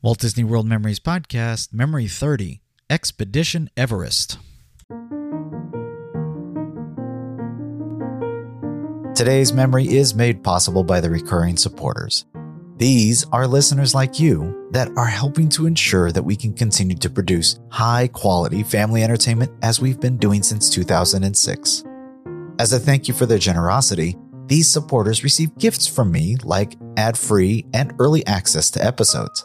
Walt Disney World Memories Podcast, Memory 30, Expedition Everest. Today's memory is made possible by the recurring supporters. These are listeners like you that are helping to ensure that we can continue to produce high quality family entertainment as we've been doing since 2006. As a thank you for their generosity, these supporters receive gifts from me like ad free and early access to episodes.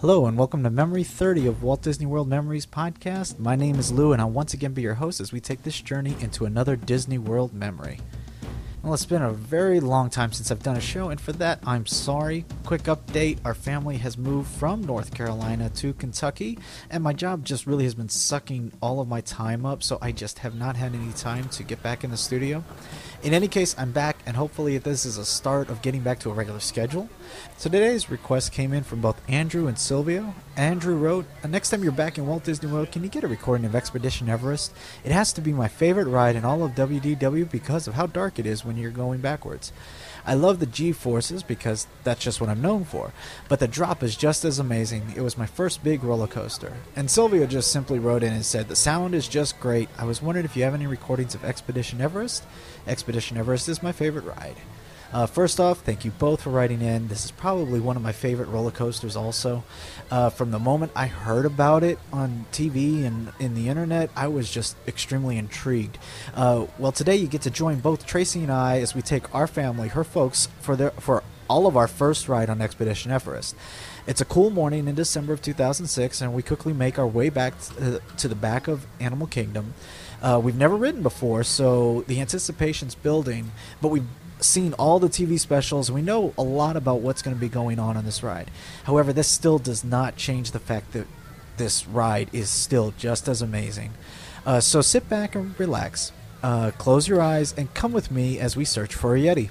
Hello and welcome to Memory 30 of Walt Disney World Memories podcast. My name is Lou and I'll once again be your host as we take this journey into another Disney World memory. Well, it's been a very long time since I've done a show, and for that, I'm sorry. Quick update our family has moved from North Carolina to Kentucky, and my job just really has been sucking all of my time up, so I just have not had any time to get back in the studio. In any case, I'm back, and hopefully, this is a start of getting back to a regular schedule. So, today's request came in from both Andrew and Silvio. Andrew wrote, uh, Next time you're back in Walt Disney World, can you get a recording of Expedition Everest? It has to be my favorite ride in all of WDW because of how dark it is when you're going backwards. I love the G forces because that's just what I'm known for, but the drop is just as amazing. It was my first big roller coaster. And Sylvia just simply wrote in and said, The sound is just great. I was wondering if you have any recordings of Expedition Everest. Expedition Everest is my favorite ride. Uh, first off, thank you both for writing in. This is probably one of my favorite roller coasters, also. Uh, from the moment I heard about it on TV and in the internet, I was just extremely intrigued. Uh, well, today you get to join both Tracy and I as we take our family, her folks, for their for all of our first ride on Expedition Everest. It's a cool morning in December of 2006, and we quickly make our way back to, the back of Animal Kingdom. Uh, we've never ridden before, so the anticipation's building, but we've seen all the TV specials. We know a lot about what's going to be going on on this ride. However, this still does not change the fact that this ride is still just as amazing. Uh, so sit back and relax, uh, close your eyes, and come with me as we search for a Yeti.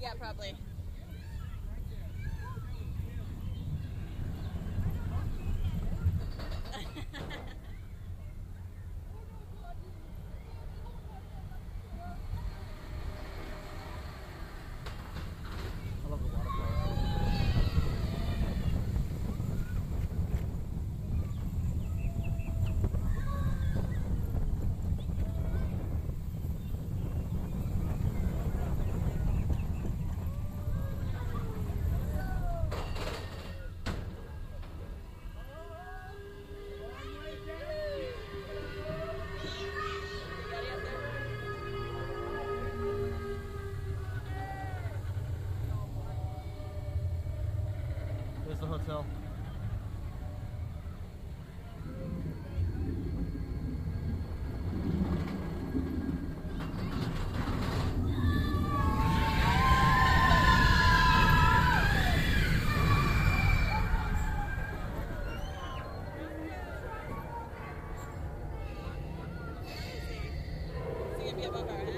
Yeah, probably. The hotel. Above our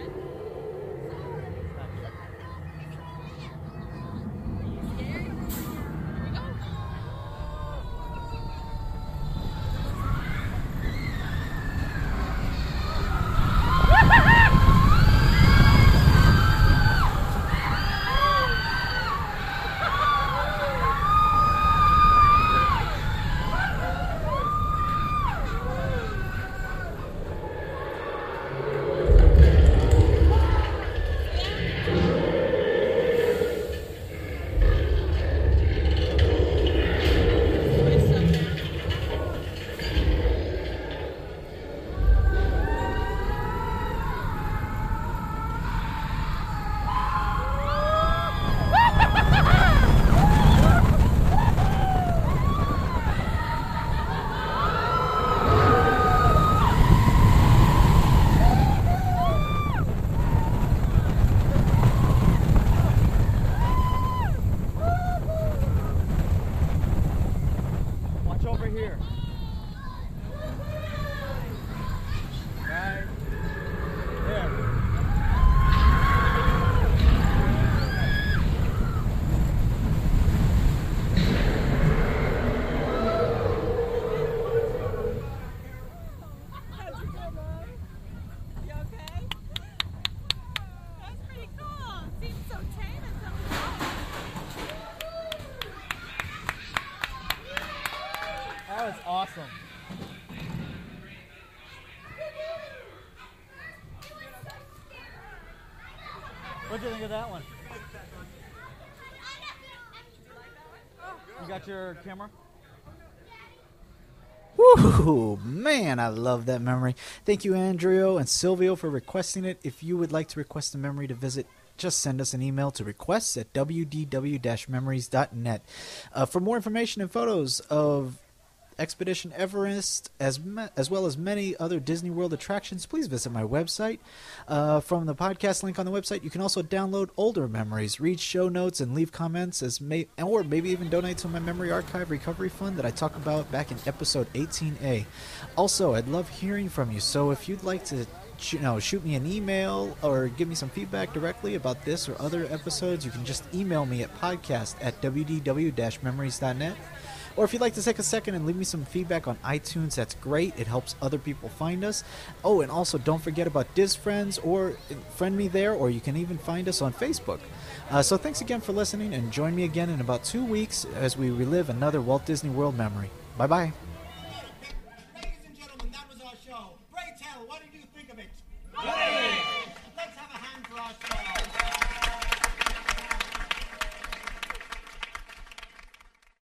That was awesome. What'd you think of that one? You got your camera? Woo, man, I love that memory. Thank you, Andrea and Silvio, for requesting it. If you would like to request a memory to visit, just send us an email to requests at wdw-memories.net. Uh, for more information and photos of Expedition Everest, as me- as well as many other Disney World attractions, please visit my website. Uh, from the podcast link on the website, you can also download older memories, read show notes, and leave comments, as may or maybe even donate to my Memory Archive Recovery Fund that I talk about back in episode 18A. Also, I'd love hearing from you, so if you'd like to you know, shoot me an email or give me some feedback directly about this or other episodes, you can just email me at podcast at wdw-memories.net. Or if you'd like to take a second and leave me some feedback on iTunes, that's great. It helps other people find us. Oh, and also don't forget about Diz Friends or friend me there, or you can even find us on Facebook. Uh, so thanks again for listening, and join me again in about two weeks as we relive another Walt Disney World memory. Bye bye. Ladies and gentlemen, that was our show. Bray Tell, what did you think of it?